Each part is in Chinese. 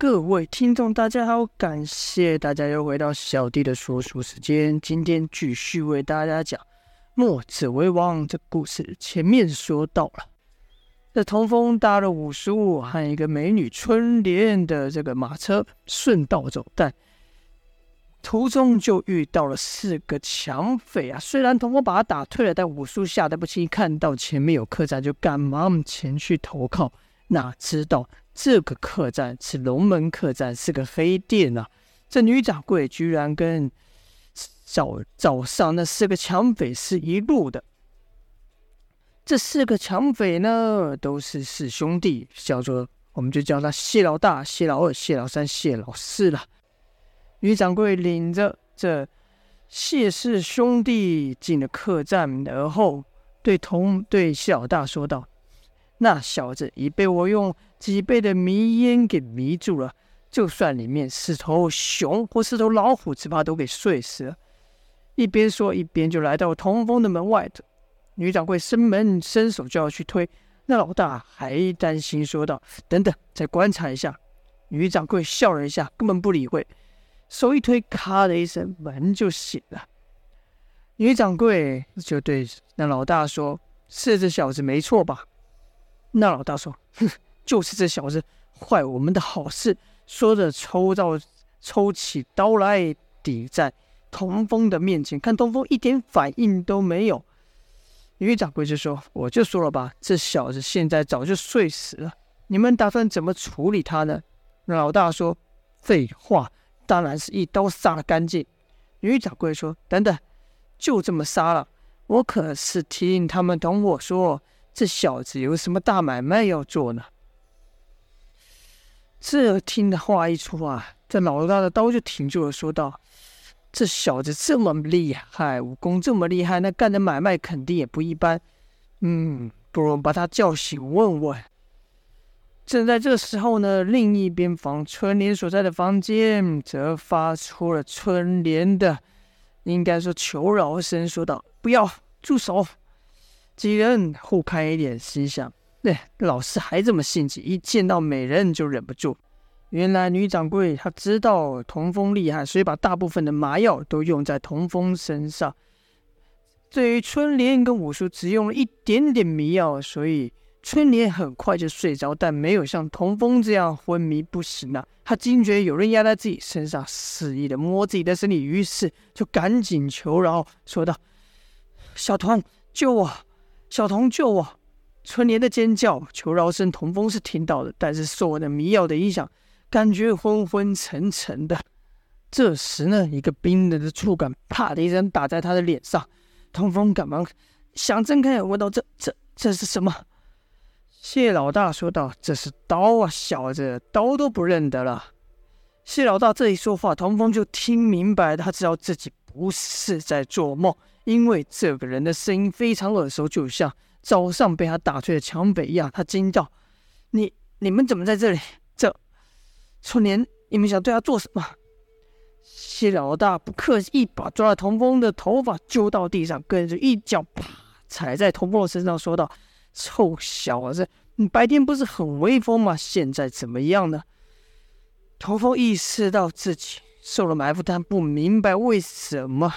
各位听众，大家好，感谢大家又回到小弟的说书时间。今天继续为大家讲墨子为王这故事。前面说到了，这童风搭了五叔和一个美女春莲的这个马车顺道走，但途中就遇到了四个抢匪啊。虽然童风把他打退了，但五叔吓得不轻，看到前面有客栈，就赶忙前去投靠。哪知道？这个客栈是龙门客栈，是个黑店啊！这女掌柜居然跟早早上那四个抢匪是一路的。这四个抢匪呢，都是四兄弟，叫做我们就叫他谢老大、谢老二、谢老三、谢老四了。女掌柜领着这谢氏兄弟进了客栈，而后对同对谢老大说道：“那小子已被我用。”几倍的迷烟给迷住了，就算里面是头熊或是头老虎，只怕都给睡死了。一边说，一边就来到通风的门外头。女掌柜伸门伸手就要去推，那老大还担心说道：“等等，再观察一下。”女掌柜笑了一下，根本不理会，手一推，咔的一声，门就醒了。女掌柜就对那老大说：“是这小子没错吧？”那老大说：“哼。”就是这小子坏我们的好事，说着抽到抽起刀来抵在童风的面前，看童风一点反应都没有。女掌柜就说：“我就说了吧，这小子现在早就睡死了，你们打算怎么处理他呢？”老大说：“废话，当然是一刀杀了干净。”女掌柜说：“等等，就这么杀了？我可是听他们同我说，这小子有什么大买卖要做呢？”这听的话一出啊，这老大的刀就停住了，说道：“这小子这么厉害，武功这么厉害，那干的买卖肯定也不一般。嗯，不如把他叫醒问问。”正在这时候呢，另一边房春莲所在的房间则发出了春莲的，应该说求饶声，说道：“不要住手！”几人互看一眼，心想。对，老师还这么性急，一见到美人就忍不住。原来女掌柜她知道童风厉害，所以把大部分的麻药都用在童风身上。对于春莲跟五叔，只用了一点点迷药，所以春莲很快就睡着，但没有像童风这样昏迷不醒啊。他惊觉有人压在自己身上，肆意的摸自己的身体，于是就赶紧求饶，说道：“小童，救我！小童，救我！”春莲的尖叫、求饶声，童风是听到的，但是受了迷药的影响，感觉昏昏沉沉的。这时呢，一个冰冷的触感，啪的一声打在他的脸上。童风赶忙想睁开眼，问道：“这、这、这是什么？”谢老大说道：“这是刀啊，小子，刀都不认得了。”谢老大这一说话，童风就听明白，他知道自己不是在做梦，因为这个人的声音非常耳熟，就像。早上被他打退的抢匪一样，他惊叫：“你你们怎么在这里？这春年，你们想对他做什么？”谢老大不客气，一把抓了童风的头发，揪到地上，跟着一脚啪踩在童风的身上，说道：“臭小子，你白天不是很威风吗？现在怎么样呢？”童风意识到自己受了埋伏，但不明白为什么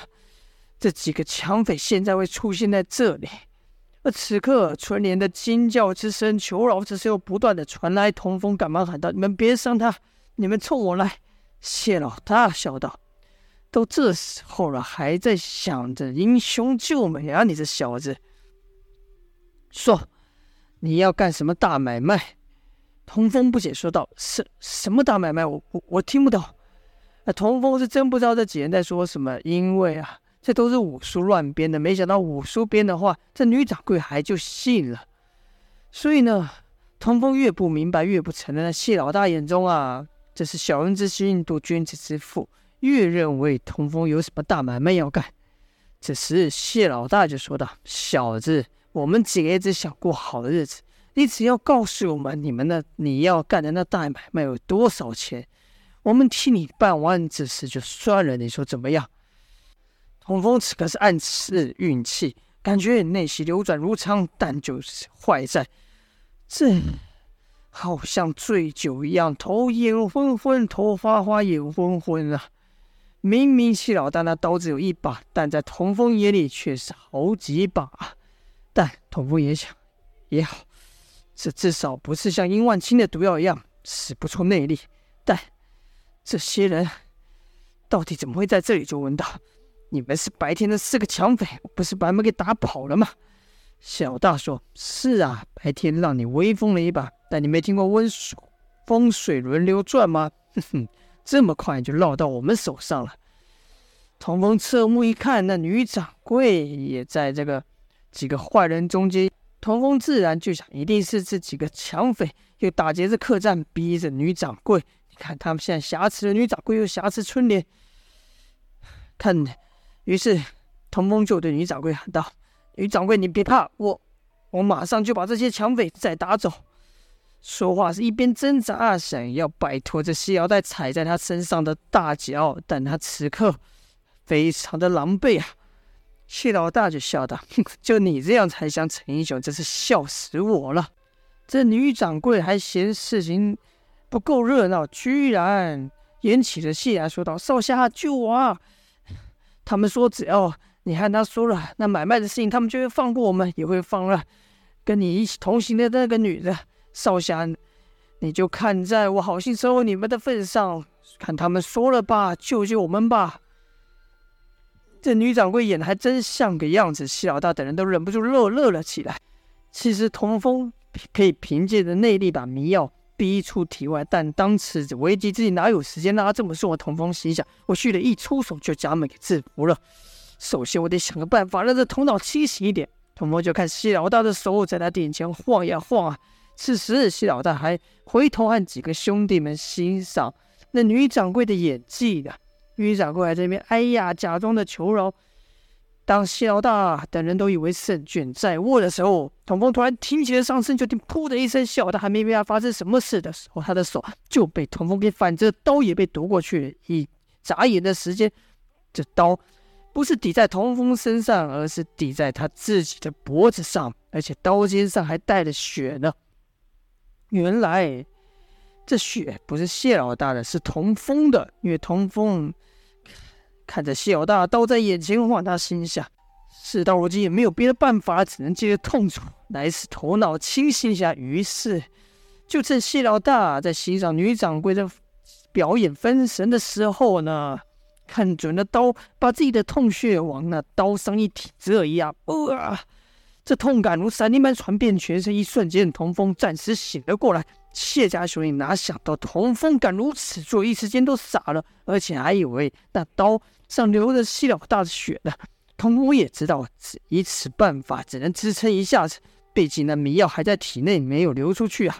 这几个抢匪现在会出现在这里。而此刻，春莲的惊叫之声、求饶之声又不断的传来。童风赶忙喊道：“你们别伤他，你们冲我来！”谢老大笑道：“都这时候了，还在想着英雄救美啊？你这小子，说你要干什么大买卖？”童风不解说道：“什什么大买卖？我我我听不懂。”那童风是真不知道这几人在说什么，因为啊。这都是五叔乱编的，没想到五叔编的话，这女掌柜还就信了。所以呢，童风越不明白，越不承认。谢老大眼中啊，这是小人之心度君子之腹，越认为童风有什么大买卖要干。这时谢老大就说道：“小子，我们几个也只想过好日子，你只要告诉我们你们的你要干的那大买卖有多少钱，我们替你办完这事就算了。你说怎么样？”童风此刻是暗示运气，感觉内息流转如常，但就是坏在这好像醉酒一样，头眼昏昏，头发花，眼昏昏啊！明明谢老大那刀子有一把，但在童风眼里却是好几把。但童风也想，也好，这至少不是像殷万清的毒药一样使不出内力。但这些人到底怎么会在这里？就问道：“你们是白天的四个抢匪，不是把他们给打跑了吗？”小大说：“是啊，白天让你威风了一把，但你没听过温水风水轮流转吗？哼哼，这么快就落到我们手上了。”童风侧目一看，那女掌柜也在这个几个坏人中间。童风自然就想，一定是这几个抢匪又打劫着客栈，逼着女掌柜。你看他们现在挟持了女掌柜，又挟持春莲。看，于是童风就对女掌柜喊道。女掌柜，你别怕，我我马上就把这些抢匪再打走。说话是一边挣扎，想要摆脱这细腰带踩在他身上的大脚，但他此刻非常的狼狈啊！谢老大就笑道：“哼，就你这样才想逞英雄，真是笑死我了。”这女掌柜还嫌事情不够热闹，居然演起了戏来说道：“少侠救我啊！他们说只要……”你和他说了那买卖的事情，他们就会放过我们，也会放了跟你一起同行的那个女的。少侠，你就看在我好心收你们的份上，看他们说了吧，救救我们吧。这女掌柜演的还真像个样子，谢老大等人都忍不住乐乐了起来。其实童风可以凭借着内力把迷药逼出体外，但当此危机之际哪有时间让他这么说我？童风心想：我蓄力一出手就将他们给制服了。首先，我得想个办法让这头脑清醒一点。童风就看西老大的手在他眼前晃呀晃啊。此时，西老大还回头和几个兄弟们欣赏那女掌柜的演技呢。女掌柜还在那边哎呀，假装的求饶。当谢老大等人都以为胜券在握的时候，童风突然挺起了上身，就听“噗”的一声，笑。他还没明白发生什么事的时候，他的手就被童风给反着，刀也被夺过去了。一眨眼的时间，这刀。不是抵在童风身上，而是抵在他自己的脖子上，而且刀尖上还带着血呢。原来这血不是谢老大的，是童风的。因为童风看着谢老大刀在眼前晃，他心想：事到如今也没有别的办法，只能借着痛楚来使头脑清醒一下。于是，就趁谢老大在欣赏女掌柜的表演分神的时候呢。看准了刀，把自己的痛穴往那刀上一挺，这一压，呃，这痛感如闪电般传遍全身。一瞬间，童风暂时醒了过来。谢家兄弟哪想到童风敢如此做，一时间都傻了，而且还以为那刀上流着谢老大的血呢。童风也知道，以此办法只能支撑一下子，毕竟那迷药还在体内没有流出去啊。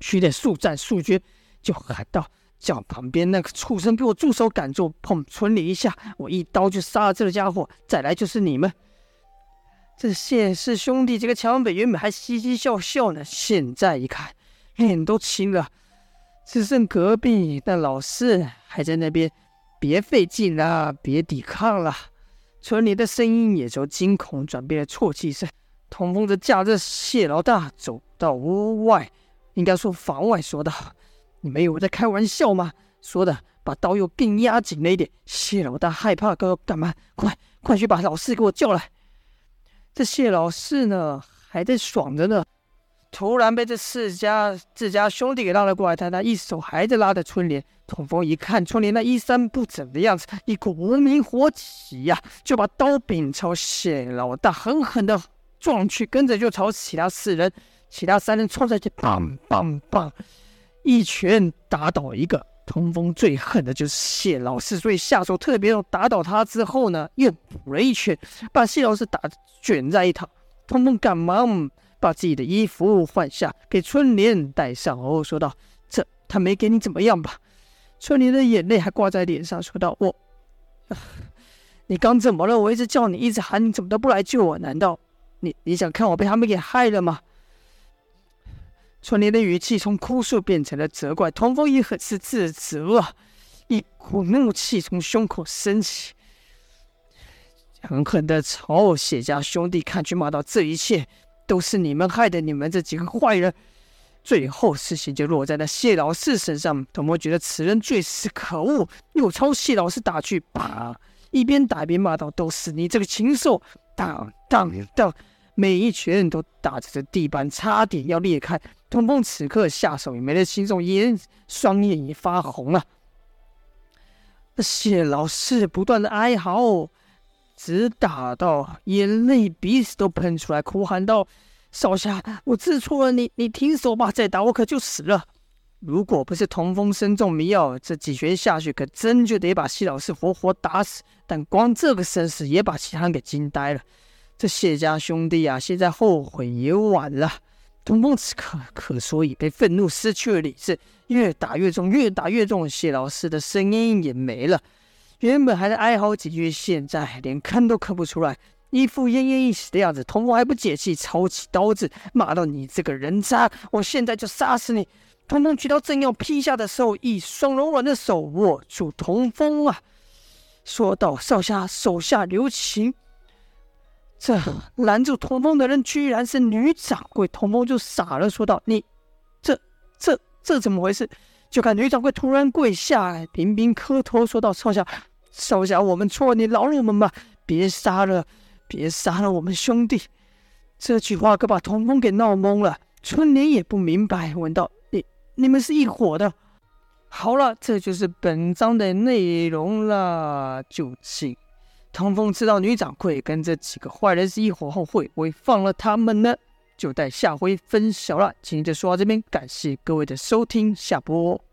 须得速战速决，就喊道。叫旁边那个畜生给我住手！赶住碰村里一下，我一刀就杀了这个家伙。再来就是你们，这谢氏兄弟几个抢匪原本还嘻嘻笑笑呢，现在一看脸都青了。只剩隔壁那老四还在那边，别费劲了，别抵抗了。村里的声音也从惊恐转变了啜泣声。童风则驾着谢老大走到屋外，应该说房外，说道。你没有在开玩笑吗？说的把刀又更压紧了一点。谢老大害怕，哥干嘛？快快去把老四给我叫来！这谢老四呢，还在爽着呢，突然被这四家自家兄弟给拉了过来。他那一手还在拉着春莲。童风一看春莲那衣衫不整的样子，一股无名火起呀，就把刀柄朝谢老大狠狠的撞去，跟着就朝其他四人、其他三人冲上去，棒棒棒！一拳打倒一个，通风最恨的就是谢老四，所以下手特别重。打倒他之后呢，又补了一拳，把谢老四打卷在一旁。通风赶忙把自己的衣服换下，给春莲戴上，然后说道：“这他没给你怎么样吧？”春莲的眼泪还挂在脸上，说道：“我，你刚怎么了？我一直叫你，一直喊你，怎么都不来救我？难道你你想看我被他们给害了吗？”春莲的语气从哭诉变成了责怪，童风也很是自责啊，一股怒气从胸口升起，狠狠的朝谢家兄弟看去，骂道：“这一切都是你们害的，你们这几个坏人，最后事情就落在那谢老四身上。童风觉得此人最是可恶，又朝谢老四打去，啪！一边打一边骂道：“都是你这个禽兽！”当当当，每一拳都打着这地板，差点要裂开。童风此刻下手也没了轻重，眼双眼也发红了。那谢老四不断的哀嚎，直打到眼泪鼻子都喷出来，哭喊道。少侠，我知错了，你你停手吧，再打我可就死了。如果不是童风身中迷药，这几拳下去，可真就得把谢老四活活打死。但光这个声势也把其他人给惊呆了。这谢家兄弟啊，现在后悔也晚了。童风此刻可说已被愤怒失去了理智，越打越重，越打越重，谢老四的声音也没了。原本还在哀嚎几句，现在连吭都吭不出来。一副奄奄一息的样子，童风还不解气，抄起刀子骂道：“你这个人渣，我现在就杀死你！”童风举刀正要劈下的时候，一双柔软的手握住童风啊，说道：“少侠，手下留情。”这拦住童风的人居然是女掌柜，童风就傻了，说道：“你这这这怎么回事？”就看女掌柜突然跪下来，频频磕头，说道：“少侠，少侠，我们错，你饶了我们吧，别杀了。”别杀了我们兄弟！这句话可把童风给闹懵了。春莲也不明白，问道：“你你们是一伙的？”好了，这就是本章的内容了。就请童风知道女掌柜跟这几个坏人是一伙后，会不会放了他们呢？就待下回分晓了。今天就说到这边，感谢各位的收听，下播。